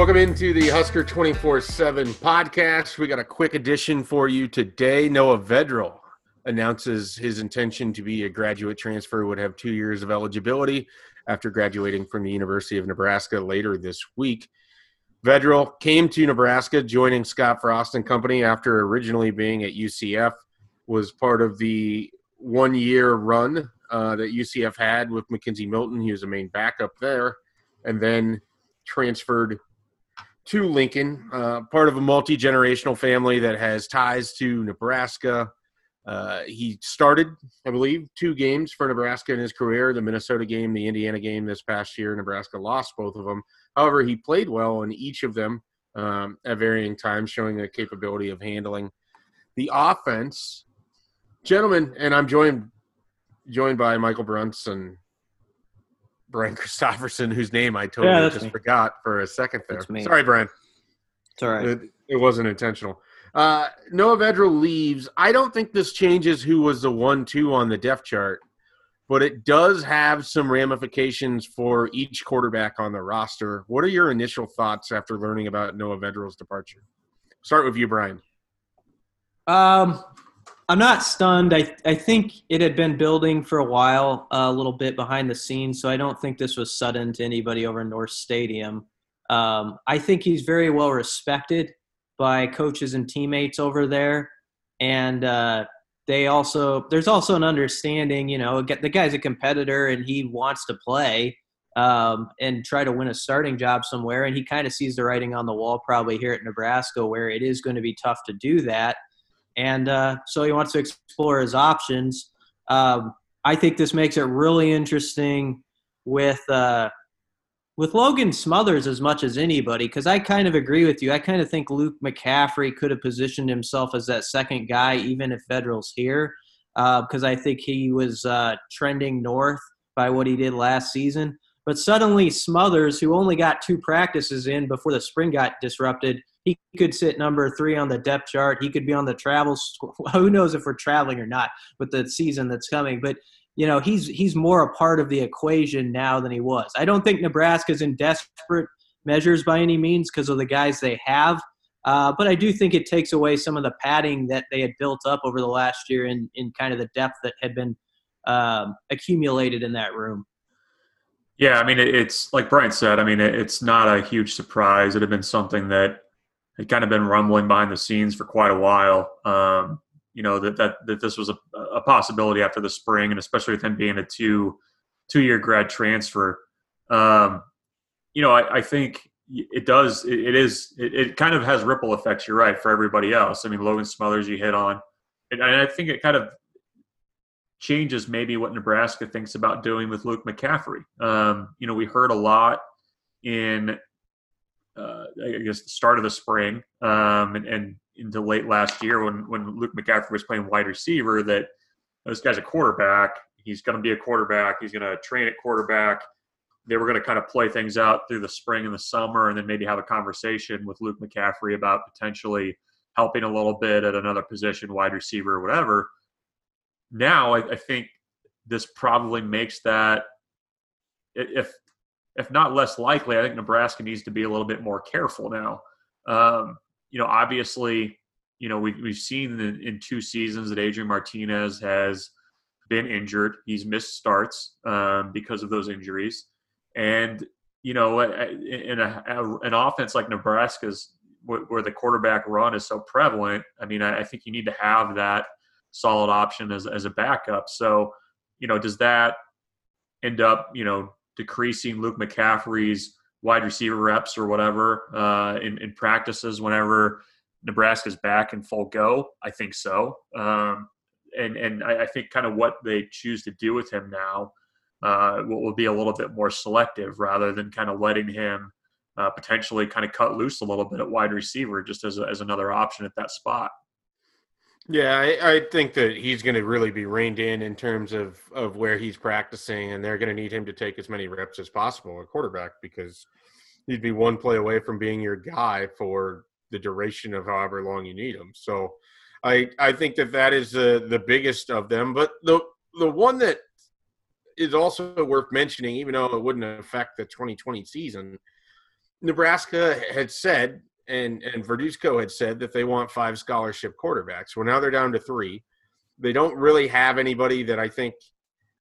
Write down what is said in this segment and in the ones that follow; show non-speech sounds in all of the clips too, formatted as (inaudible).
Welcome into the Husker 24 7 podcast. We got a quick edition for you today. Noah Vedral announces his intention to be a graduate transfer, would have two years of eligibility after graduating from the University of Nebraska later this week. Vedral came to Nebraska, joining Scott Frost and company after originally being at UCF, was part of the one year run uh, that UCF had with McKenzie Milton. He was a main backup there, and then transferred to Lincoln, uh, part of a multi generational family that has ties to Nebraska. Uh, he started, I believe, two games for Nebraska in his career the Minnesota game, the Indiana game this past year. Nebraska lost both of them. However, he played well in each of them um, at varying times, showing a capability of handling the offense. Gentlemen, and I'm joined joined by Michael Bruntz Brian (laughs) Christopherson, whose name I totally yeah, just me. forgot for a second there. Sorry, Brian. It's all right. It, it wasn't intentional. Uh, Noah Vedral leaves. I don't think this changes who was the one-two on the depth chart, but it does have some ramifications for each quarterback on the roster. What are your initial thoughts after learning about Noah Vedral's departure? Start with you, Brian. Um, I'm not stunned. I I think it had been building for a while, uh, a little bit behind the scenes. So I don't think this was sudden to anybody over North Stadium. Um, I think he's very well respected by coaches and teammates over there, and uh, they also there's also an understanding. You know, the guy's a competitor and he wants to play um, and try to win a starting job somewhere. And he kind of sees the writing on the wall, probably here at Nebraska, where it is going to be tough to do that and uh, so he wants to explore his options. Um, I think this makes it really interesting with uh, with Logan Smothers as much as anybody because I kind of agree with you. I kind of think Luke McCaffrey could have positioned himself as that second guy even if Vedral's here because uh, I think he was uh, trending north by what he did last season. But suddenly Smothers, who only got two practices in before the spring got disrupted, he could sit number three on the depth chart. He could be on the travel. (laughs) Who knows if we're traveling or not with the season that's coming? But you know, he's he's more a part of the equation now than he was. I don't think Nebraska's in desperate measures by any means because of the guys they have. Uh, but I do think it takes away some of the padding that they had built up over the last year in, in kind of the depth that had been um, accumulated in that room. Yeah, I mean, it's like Brian said. I mean, it's not a huge surprise. It had been something that had kind of been rumbling behind the scenes for quite a while. Um, you know that that that this was a, a possibility after the spring, and especially with him being a two two year grad transfer. Um, you know, I, I, think it does. it, it is. It, it, kind of has ripple effects. You're right for everybody else. I mean, Logan Smothers, you hit on, and, and I think it kind of changes maybe what Nebraska thinks about doing with Luke McCaffrey. Um, you know, we heard a lot in uh, I guess the start of the spring um, and, and, into late last year when when Luke McCaffrey was playing wide receiver that this guy's a quarterback. He's going to be a quarterback. He's going to train at quarterback. They were going to kind of play things out through the spring and the summer, and then maybe have a conversation with Luke McCaffrey about potentially helping a little bit at another position, wide receiver or whatever. Now, I, I think this probably makes that if if not less likely, I think Nebraska needs to be a little bit more careful now. Um, you know, obviously, you know, we, we've seen in, in, two seasons that Adrian Martinez has been injured. He's missed starts um, because of those injuries. And, you know, in a, an offense like Nebraska's, where the quarterback run is so prevalent, I mean, I, think you need to have that solid option as, as a backup. So, you know, does that end up, you know, decreasing Luke McCaffrey's wide receiver reps or whatever uh, in, in, practices whenever Nebraska's back in full go? I think so. Um, and and I, I, think kind of what they choose to do with him now uh, will, will, be a little bit more selective rather than kind of letting him uh, potentially kind of cut loose a little bit at wide receiver just as, a, as another option at that spot. Yeah, I, I, think that he's going to really be reined in in terms of of where he's practicing, and they're going to need him to take as many reps as possible at quarterback because he'd be one play away from being your guy for the duration of however long you need him. So, I I think that that is the the biggest of them. But the the one that is also worth mentioning, even though it wouldn't affect the 2020 season, Nebraska had said, and and Verduzco had said that they want five scholarship quarterbacks. Well, now they're down to three. They don't really have anybody that I think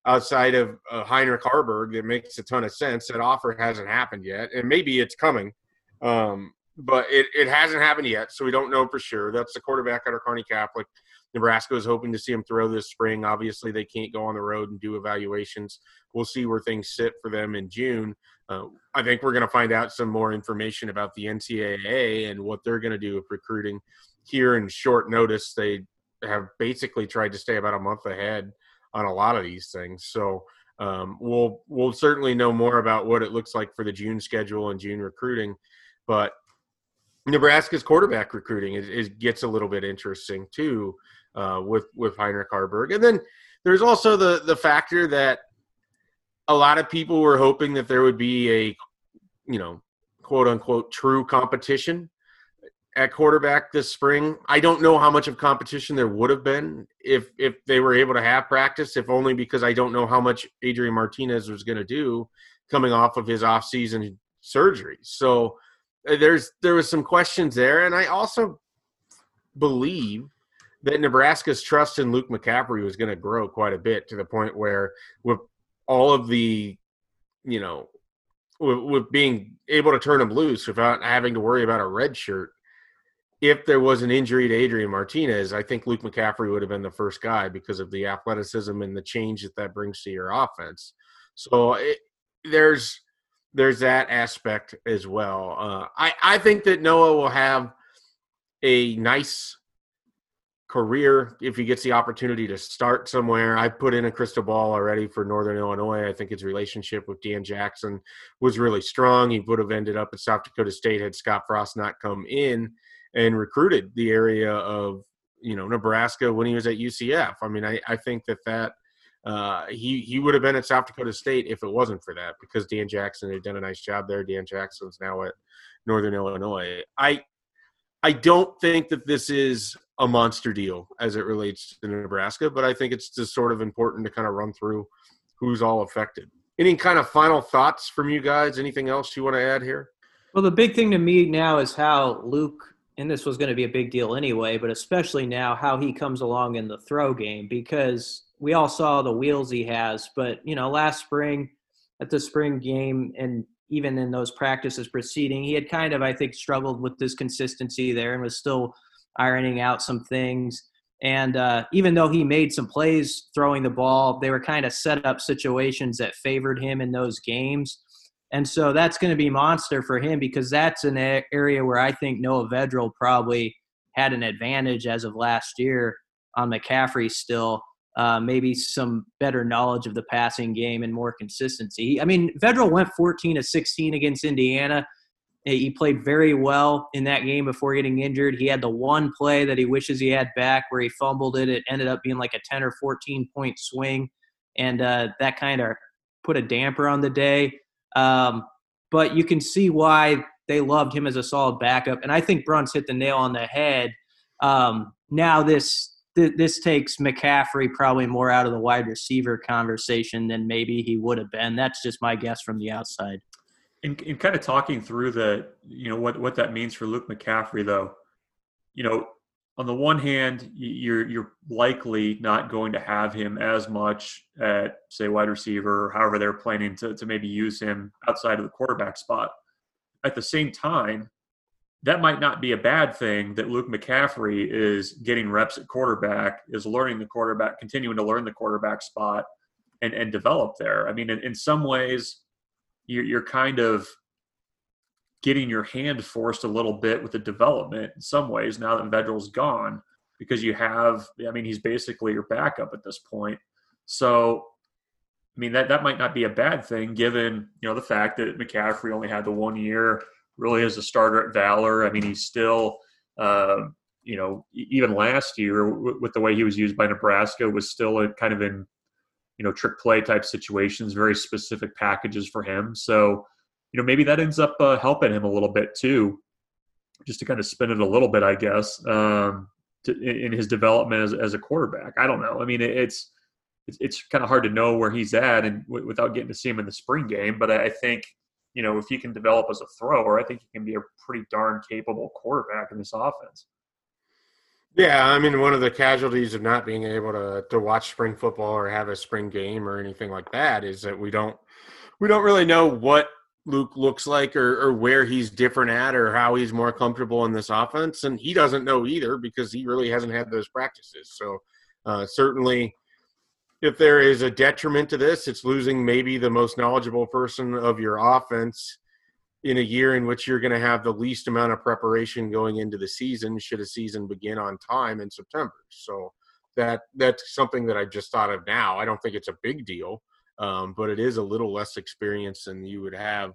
outside of uh, Heinrich Haarberg that makes a ton of sense. That offer hasn't happened yet, and maybe it's coming, um, but it, it hasn't happened yet, so we don't know for sure. That's the quarterback out of Kearney Catholic. Nebraska is hoping to see him throw this spring. Obviously, they can't go on the road and do evaluations. We'll see where things sit for them in June. Uh, I think we're going to find out some more information about the NCAA and what they're going to do with recruiting here in short notice. They have basically tried to stay about a month ahead on a lot of these things. So um, we'll we'll certainly know more about what it looks like for the June schedule and June recruiting. But Nebraska's quarterback recruiting is, is gets a little bit interesting too uh, with with Heinrich Haarberg, and then there's also the the factor that a lot of people were hoping that there would be a you know quote unquote true competition at quarterback this spring. I don't know how much of competition there would have been if if they were able to have practice, if only because I don't know how much Adrian Martinez was going to do coming off of his offseason surgery. So uh, there's there was some questions there, and I also believe that Nebraska's trust in Luke McCaffrey was going to grow quite a bit to the point where with all of the, you know, with, with being able to turn him loose without having to worry about a red shirt, if there was an injury to Adrian Martinez, I think Luke McCaffrey would have been the first guy because of the athleticism and the change that that brings to your offense. So it, there's there's that aspect as well. Uh, I I think that Noah will have a nice career if he gets the opportunity to start somewhere. I put in a crystal ball already for Northern Illinois. I think his relationship with Dan Jackson was really strong. He would have ended up at South Dakota State had Scott Frost not come in and recruited the area of you know Nebraska when he was at UCF. I mean, I, I think that that uh, he he would have been at South Dakota State if it wasn't for that because Dan Jackson had done a nice job there. Dan Jackson's now at Northern Illinois. I I don't think that this is a monster deal as it relates to Nebraska, but I think it's just sort of important to kind of run through who's all affected. Any kind of final thoughts from you guys? Anything else you want to add here? Well, the big thing to me now is how Luke, and this was going to be a big deal anyway, but especially now how he comes along in the throw game because we all saw the wheels he has. But, you know, last spring at the spring game and even in those practices preceding, he had kind of, I think, struggled with this consistency there and was still – ironing out some things. And uh, even though he made some plays throwing the ball, they were kind of set up situations that favored him in those games. And so that's going to be monster for him because that's an area where I think Noah Vedral probably had an advantage as of last year on McCaffrey still. Uh, maybe some better knowledge of the passing game and more consistency. I mean, Vedral went 14 to 16 against Indiana. He played very well in that game before getting injured. He had the one play that he wishes he had back where he fumbled it. It ended up being like a 10 or 14 point swing. And uh, that kind of put a damper on the day. Um, but you can see why they loved him as a solid backup. And I think Brunt's hit the nail on the head. Um, now this this takes McCaffrey probably more out of the wide receiver conversation than maybe he would have been. That's just my guess from the outside. In, in kind of talking through the, you know, what, what that means for Luke McCaffrey, though, you know, on the one hand, you're you're likely not going to have him as much at say wide receiver, or however they're planning to to maybe use him outside of the quarterback spot. At the same time, that might not be a bad thing that Luke McCaffrey is getting reps at quarterback, is learning the quarterback, continuing to learn the quarterback spot and, and develop there. I mean, in, in some ways, you're, you're kind of getting your hand forced a little bit with the development in some ways now that Vedral's gone because you have I mean he's basically your backup at this point. So I mean that that might not be a bad thing given you know the fact that McCaffrey only had the one year really as a starter at Valor. I mean he's still uh, you know even last year with the way he was used by Nebraska was still a, kind of in you know trick play type situations, very specific packages for him. So you know maybe that ends up uh, helping him a little bit too, just to kind of spin it a little bit, I guess, um, to, in his development as, as a quarterback. I don't know. I mean, it's it's, it's kind of hard to know where he's at and w- without getting to see him in the spring game. But I, I think you know, if he can develop as a thrower, I think he can be a pretty darn capable quarterback in this offense. Yeah, I mean, one of the casualties of not being able to to watch spring football or have a spring game or anything like that is that we don't we don't really know what Luke looks like or, or where he's different at or how he's more comfortable in this offense, and he doesn't know either because he really hasn't had those practices. So uh, certainly, if there is a detriment to this, it's losing maybe the most knowledgeable person of your offense in a year in which you're going to have the least amount of preparation going into the season should a season begin on time in September. So that that's something that I just thought of now. I don't think it's a big deal, um, but it is a little less experience than you would have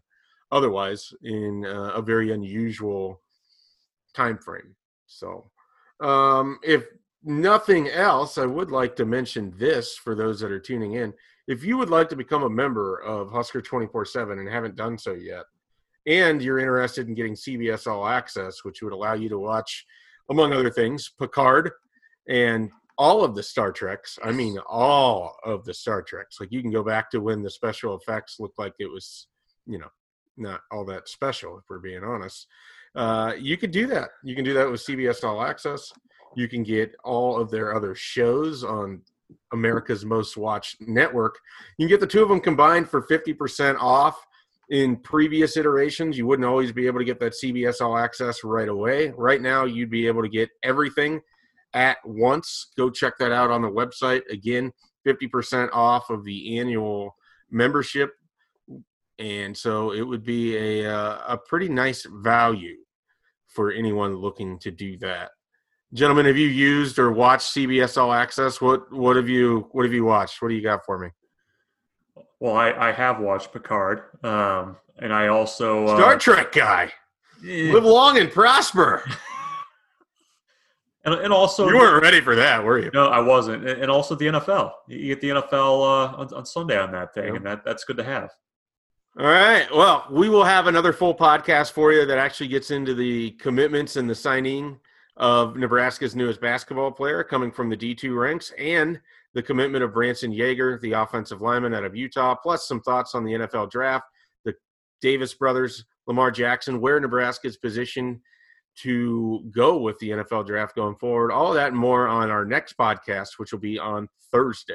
otherwise in uh, a very unusual time frame. So um, if nothing else, I would like to mention this for those that are tuning in. If you would like to become a member of Husker 24 7 and haven't done so yet, and you're interested in getting CBS All Access, which would allow you to watch, among other things, Picard and all of the Star Treks. I mean, all of the Star Treks. Like you can go back to when the special effects looked like it was, you know, not all that special, if we're being honest. Uh, you could do that. You can do that with CBS All Access. You can get all of their other shows on America's Most Watched Network. You can get the two of them combined for 50% off in previous iterations, you wouldn't always be able to get that CBS All Access right away. Right now, you'd be able to get everything at once. Go check that out on the website. Again, 50% off of the annual membership. And so it would be a, uh, a pretty nice value for anyone looking to do that. Gentlemen, have you used or watched CBS All Access? What what have you what have you watched? What do you got for me? Well, I, I have watched Picard, um, and I also uh, Star Trek guy. Eh. Live long and prosper. (laughs) and, and also you weren't ready for that, were you? No, I wasn't. And also the NFL. You get the NFL uh, on, on, Sunday on that thing, and that that's good to have. All right. Well, we will have another full podcast for you that actually gets into the commitments and the signing of Nebraska's newest basketball player coming from the D2 ranks and the commitment of Branson Yeager, the offensive lineman out of Utah, plus some thoughts on the NFL draft, the Davis brothers, Lamar Jackson, where Nebraska is positioned to go with the NFL draft going forward. All that and more on our next podcast, which will be on Thursday.